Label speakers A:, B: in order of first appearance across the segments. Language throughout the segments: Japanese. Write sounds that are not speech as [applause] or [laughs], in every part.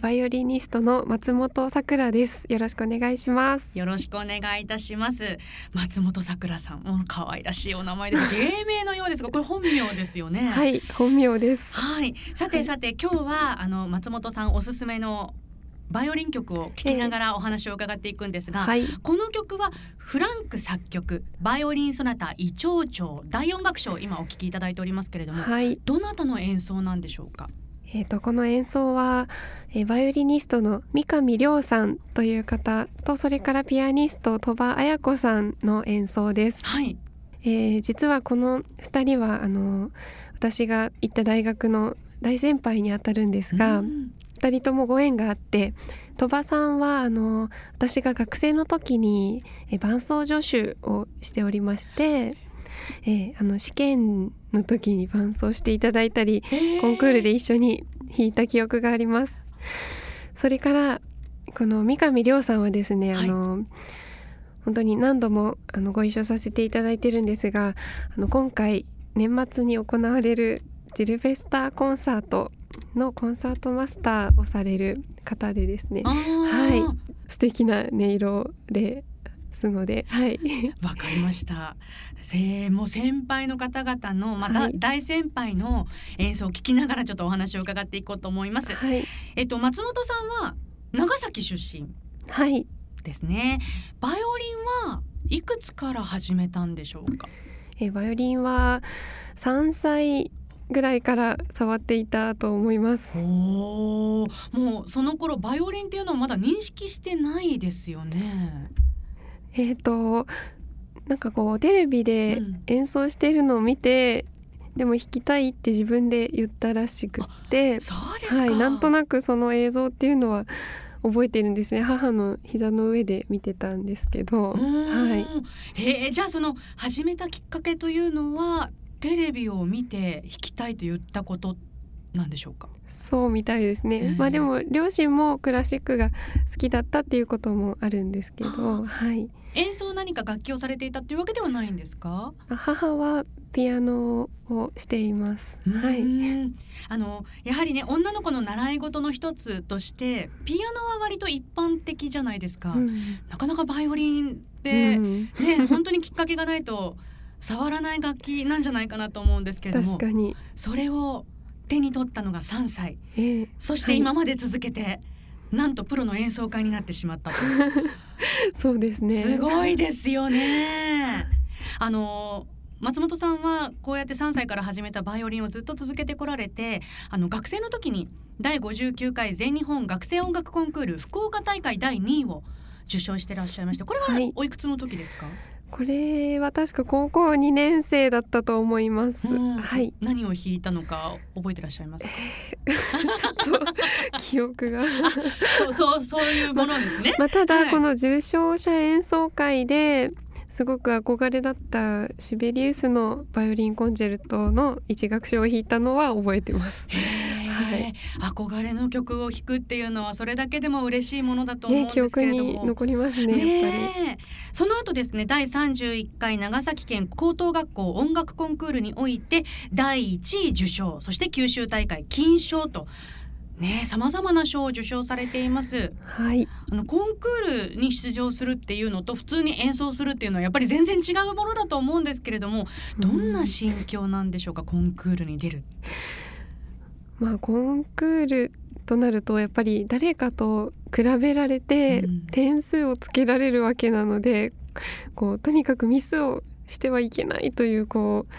A: バイオリニストの松本さくらです。よろしくお願いします。
B: よろしくお願いいたします。松本さくらさん、もう可愛らしいお名前です。[laughs] 芸名のようですが、これ本名ですよね。。
A: はいい、本名です。
B: はい、さてさて、今日はあの松本さんおすすめのバイオリン曲を聴きながらお話を伺っていくんですが、
A: はい、
B: この曲はフランク作曲バイオリンソナタイ長調第四楽章今お聴きいただいておりますけれども、
A: はい、
B: どなたの演奏なんでしょうか？
A: えっ、とこの演奏は、えーバイオリニストの三上亮さんという方とそれからピアニスト鳥羽綾子さんの演奏です。
B: はい。
A: えー実はこの二人はあの私が行った大学の大先輩にあたるんですが、
B: うん
A: 二人ともご縁があって鳥羽さんはあの私が学生の時にえ伴奏助手をしておりまして、えーあの試験の時に伴奏していただいたりコンクールで一緒に弾いた記憶があります。それからこの三上亮さんはですね、
B: はい。
A: あの本当に何度もあのご一緒させていただいてるんですがあの今回年末に行われるジルベスターコンサートのコンサートマスターをされる方でですねはい。素敵な音色ですので、はい、
B: わかりました。えーもう先輩の方々のまた、
A: はい
B: 大先輩の演奏を聞きながらちょっとお話を伺っていこうと思います。
A: はい、
B: えっと松本さんは長崎出身
A: はい、
B: ですね。バイオリンはいくつから始めたんでしょうか？
A: えーバイオリンは3歳ぐらいから触っていたと思います。
B: おお、もうその頃バイオリンっていうのをまだ認識してないですよね。
A: えっ、となんかこうテレビで
B: うん
A: 演奏しているのを見て、でも弾きたいって自分で言ったらしくって、
B: そうですか。
A: はい、なんとなくその映像っていうのは覚えてるんですね。母の膝の上で見てたんですけど、
B: うーん
A: はい。
B: へえじゃあその始めたきっかけというのはテレビを見て弾きたいと言ったことなんでしょうか？
A: そうみたいですね。
B: ええ
A: まあでも両親もクラシックが好きだったっていうこともあるんですけど、はい。
B: 演奏何か楽器をされていたっていうわけではないんですか？
A: 母はピアノをしています。はい。
B: あのやはりね女の子の習い事の一つとしてピアノは割と一般的じゃないですか。
A: うん
B: なかなかバイオリンって、
A: うん
B: ね本当にきっかけがないと触らない楽器なんじゃないかなと思うんですけれども
A: 確かに。
B: それを手に取ったのが3歳。
A: ええ。
B: そして今まで続けて、なんとプロの演奏家になってしまったと、[laughs]
A: そうですね。
B: すごいですよね。あの松本さんはこうやって3歳から始めたバイオリンをずっと続けてこられてあの学生の時に第59回全日本学生音楽コンクール福岡大会第2位を受賞してらっしゃいましてこれは
A: はい。
B: おいくつの時ですか、
A: これは確か高校2年生だったと思います。
B: うん
A: はい。
B: 何を弾いたのか覚えてらっしゃいますか？[laughs]
A: ちょっと記憶が。[laughs]
B: そうそうそういうものですね。
A: ま [laughs] あた
B: はい
A: だこの重症者演奏会ですごく憧れだったシベリウスのバイオリンコンチェルトの一楽章を弾いたのは覚えてます。はい
B: 憧れの曲を弾くっていうのはそれだけでも嬉しいものだと思うん
A: ね記憶
B: ですけれども。
A: に残りますねやっぱり。
B: その後ですね第31回長崎県高等学校音楽コンクールにおいて第1位受賞そして九州大会金賞とねさまざまな賞を受賞されています
A: はい。
B: あのコンクールに出場するっていうのと普通に演奏するっていうのはやっぱり全然違うものだと思うんですけれどもどんな心境なんでしょうか、コンクールに出る
A: まあコンクールとなるとやっぱり誰かと比べられて
B: うん
A: 点数をつけられるわけなので、こうとにかくミスをしてはいけないというこう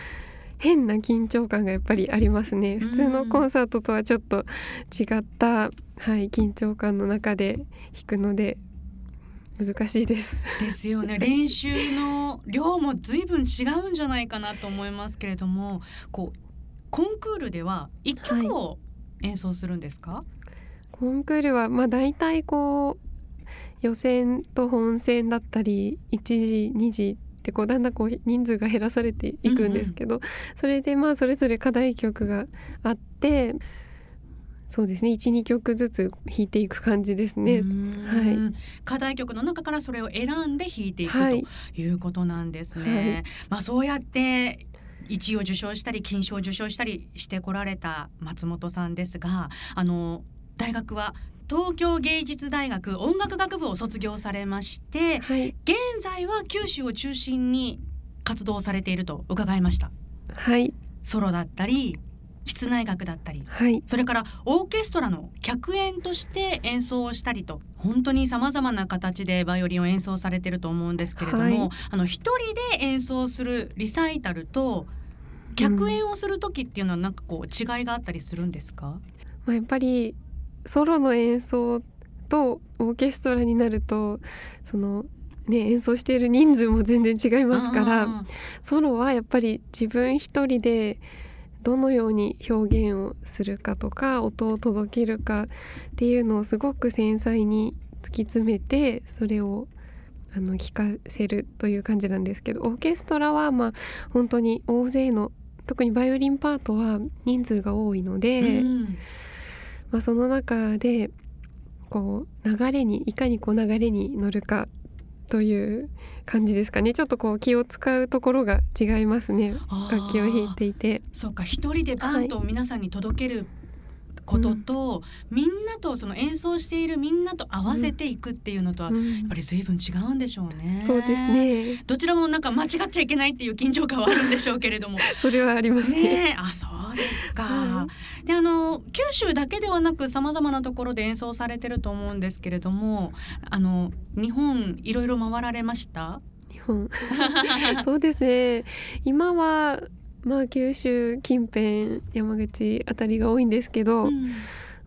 A: 変な緊張感がやっぱりありますね。普通のコンサートとはちょっと違った、はい、緊張感の中で弾くので難しいです。
B: ですよね [laughs] 練習の量も随分違うんじゃないかなと思いますけれどもこうコンクールでは一曲を演奏するんですか、
A: コンクールはまあ大体こう予選と本戦だったり1時2時ってこうだんだんこう人数が減らされていくんですけど、それでまあそれぞれ課題曲があってそうですね12曲ずつ弾いていく感じですね。
B: う。ーん。課題曲の中からそれを選んで弾いていく
A: はい。
B: ということなんですね。
A: はい。
B: まあそうやって一位を受賞したり金賞を受賞したりしてこられた松本さんですがあの大学は東京芸術大学音楽学部を卒業されまして
A: はい。
B: 現在は九州を中心に活動されていると伺いました。
A: はい。
B: ソロだったり室内楽だったり
A: はい。
B: それからオーケストラの客演として演奏をしたりと本当にさまざまな形でバイオリンを演奏されてると思うんですけれども、
A: はい。
B: あの一人で演奏するリサイタルと客演をする時っていうのはなんかこう違いがあったりするんですか、
A: まあ、やっぱりソロの演奏とオーケストラになるとそのね演奏している人数も全然違いますから
B: あ
A: ソロはやっぱり自分一人でどのように表現をするかとか音を届けるかっていうのをすごく繊細に突き詰めてそれをあの聞かせるという感じなんですけどオーケストラはまあ本当に大勢の特にバイオリンパートは人数が多いので、
B: ーうん。
A: まあ、その中でこう流れにいかにこう流れに乗るかという感じですかね。ちょっとこう気を使うところが違いますね。楽器を弾いていて。
B: そうか。一人でバンと皆さんに届けることと、みんなとその演奏しているみんなと合わせていくっていうのとは、や
A: うん
B: っぱり随分違うんでしょうね。
A: そうですね
B: どちらもなんか間違っちゃいけないっていう緊張感はあるんでしょうけれども。[laughs]
A: それはありますね
B: ねえ、あ、そうですか。
A: は
B: で、あの九州だけではなく、さまざまなところで演奏されてると思うんですけれども。あの日本いろいろ回られました？
A: 日本 [laughs] そうですね今はまあ九州近辺山口あたりが多いんですけど、
B: うん。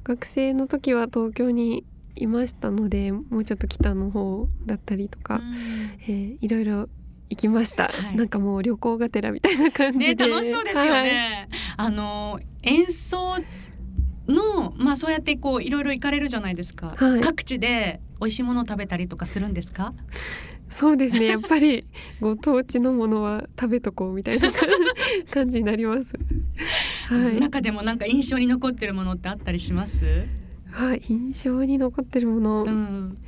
A: 学生の時は東京にいましたのでもうちょっと北の方だったりとか、えーいろいろ行きました、
B: はい。
A: なんかもう旅行がてらみたいな感じ
B: ね、
A: で、
B: 楽しそうですよね。あの演奏のまあそうやってこういろいろ行かれるじゃないですか。
A: はい。
B: 各地で美味しいものを食べたりとかするんですか？
A: そうですね。やっぱりご当地のものは食べとこうみたいな感 [laughs] じになりますはい、
B: 中でもなんか印象に残ってるものってあったりします？
A: はい、印象に残ってるもの、
B: うん。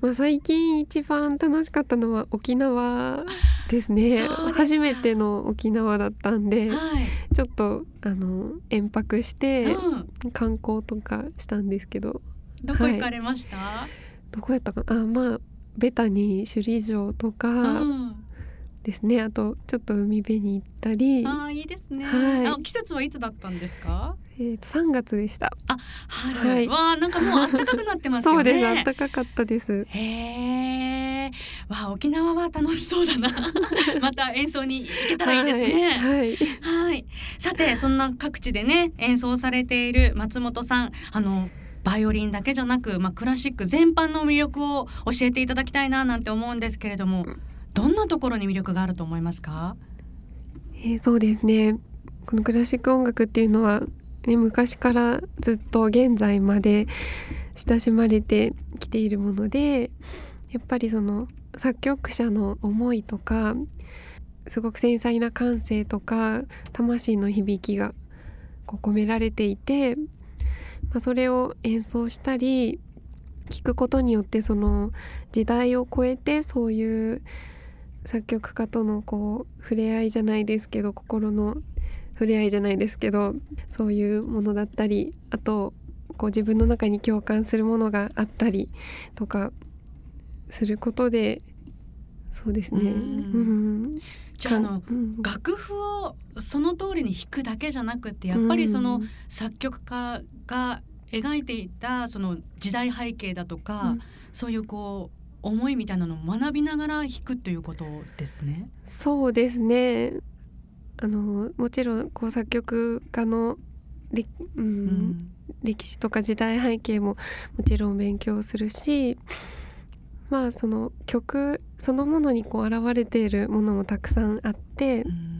A: まあ、最近一番楽しかったのは沖縄ですね初めての沖縄だったんで
B: はい。
A: ちょっとあの延泊して
B: うん。
A: 観光とかしたんですけど
B: どこ行かれました？
A: どこやったかな？あまあベタに首里城とか
B: うん。
A: ですね、あとちょっと海辺に行ったり、
B: ああいいですね。
A: はい
B: あ季節はいつだったんですか？
A: えー、と3月でした
B: 春。
A: はい
B: わあなんかもう暖かくなってますよね。[laughs]
A: そうです暖かかったです
B: へえ。わあ沖縄は楽しそうだな。[laughs] また演奏に行けたらいいですね。
A: はい、はい
B: はい。さてそんな各地でね演奏されている松本さんあの。バイオリンだけじゃなく、まあ、クラシック全般の魅力を教えていただきたいななんて思うんですけれどもどんなところに魅力があると思いますか？
A: えーそうですね。このクラシック音楽っていうのは、ね、昔からずっと現在まで親しまれてきているものでやっぱりその作曲者の思いとかすごく繊細な感性とか魂の響きがこう込められていて、まあ、それを演奏したり聞くことによってその時代を超えてそういう作曲家とのこう触れ合いじゃないですけど心の触れ合いじゃないですけどそういうものだったりあとこう自分の中に共感するものがあったりとかすることでそうですね。
B: じゃああの
A: うん。
B: 楽譜をその通りに弾くだけじゃなくてやっぱりその作曲家が描いていたその時代背景だとか、
A: うん。
B: そういうこう思いみたいなのを学びながら弾くということですね。
A: そうですね。あのもちろんこう作曲家のれ、うん
B: うん。
A: 歴史とか時代背景ももちろん勉強するしまあその曲そのものにこう現れているものもたくさんあって
B: うん。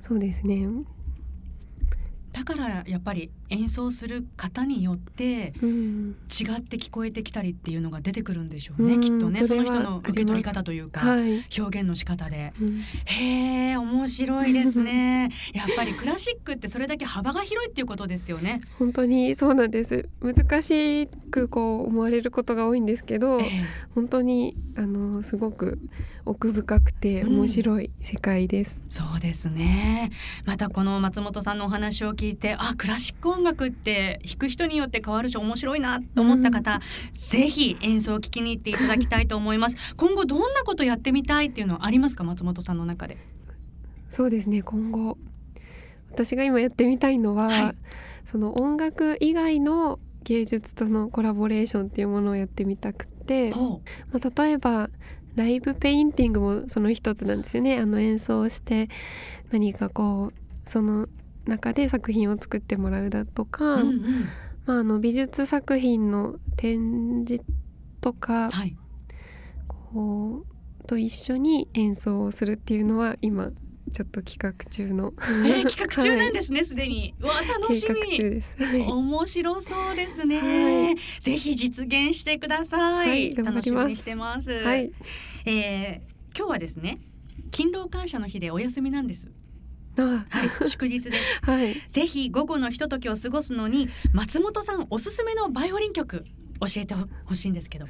A: そうですね、
B: だからやっぱり演奏する方によって
A: うん、
B: 違って聞こえてきたりっていうのが出てくるんでしょうね、
A: うん
B: きっとねその人の受け取り方というか、
A: はい、
B: 表現の仕方で。
A: うん
B: へえ面白いですね。[laughs] やっぱりクラシックってそれだけ幅が広いっていうことですよね。
A: 本当にそうなんです難しくこう思われることが多いんですけど
B: ええ
A: 本当にあのすごく奥深くて面白い世界です、
B: そうですね。またこの松本さんのお話を聞聞いてあクラシック音楽って弾く人によって変わるし面白いなと思った方、うん、ぜひ演奏を聴きに行っていただきたいと思います。[laughs] 今後どんなことやってみたいっていうのはありますか？松本さんの中で。
A: そうですね今後。私が今やってみたいのは、はい、その音楽以外の芸術とのコラボレーションっていうものをやってみたくて、まあ、例えばライブペインティングもその一つなんですよね。あの演奏して何かこうその中で作品を作ってもらうだとか、うんうん、まあ、あの美術作品の展示とか、はい、こうと一緒に演奏をするっていうのは今ちょっと企画中の、
B: えー、企画中なんですねすで、[laughs] はい、に。わ楽しみ。
A: 中です、はい、
B: 面白そうですね、はい、ぜひ実現してください、楽しみにしてます。はい、えー、今日はですね勤労感謝の日でお休みなんです。はい、祝日です、はい、ぜひ午後のひとときを過ごすのに松本さんおすすめのバイオリン曲教えてほしいんですけど。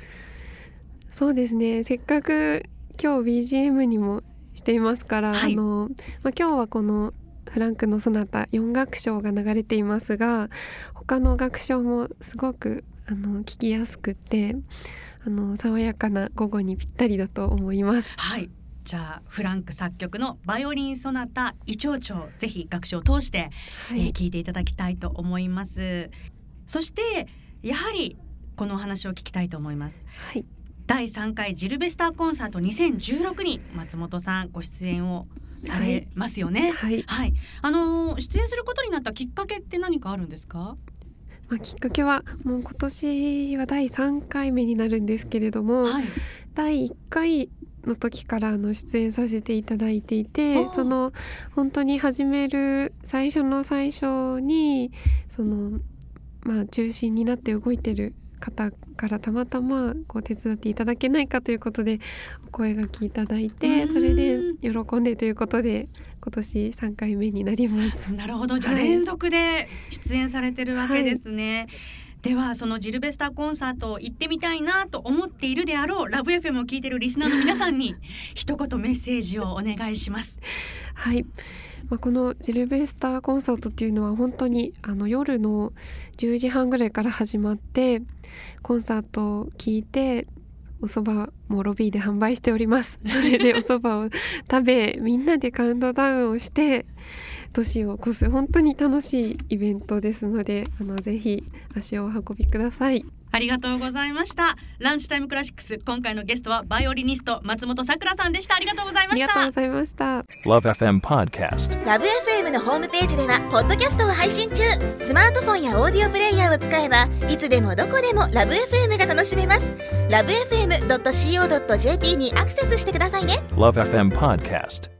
A: そうですね。せっかく今日 BGM にもしていますから、はい、あのまあ、今日はこのフランクのソナタ4楽章が流れていますが他の楽章もすごくあの聞きやすくてあの爽やかな午後にぴったりだと思います。
B: はいじゃあフランク作曲のバイオリンソナタイチョウチョウぜひ楽章を通して、はい、えー、聞いていただきたいと思います。そしてやはりこのお話を聞きたいと思います、はい、第3回ジルベスターコンサート2016に松本さんご出演をされますよね。はい、はい、あの出演することになったきっかけって何かあるんですか？
A: まあ、きっかけはもう今年は第3回目になるんですけれども、はい、第1回の時からあの出演させていただいていてその本当に始める最初の最初にそのまあ中心になって動いてる方からたまたまこう手伝っていただけないかということでお声がけいただいてそれで喜んでということで今年3回目になります。
B: なるほど。じゃあ連続で出演されてるわけですね、はいではそのジルベスターコンサート行ってみたいなと思っているであろうラブ FM を聞いてるリスナーの皆さんに一言メッセージをお願いします。
A: はい。まあ、このジルベスターコンサートっていうのは本当にあの夜の10時半ぐらいから始まってコンサートを聞いてお蕎麦もロビーで販売しております。[laughs] それでお蕎麦を食べみんなでカウントダウンをして年を越す本当に楽しいイベントですのであのぜひ足をお運びください
B: ありがとうございました。ランチタイムクラシックス。今回のゲストはバイオリニスト松本さくらさんでした。ありがとうございました。あり
A: がとうございました。
C: LoveFM Podcast
D: LoveFM のホームページではポッドキャストを配信中。スマートフォンやオーディオプレイヤーを使えばいつでもどこでも LoveFM が楽しめます。LoveFM.co.jp にアクセスしてくださいね。
C: LoveFM Podcast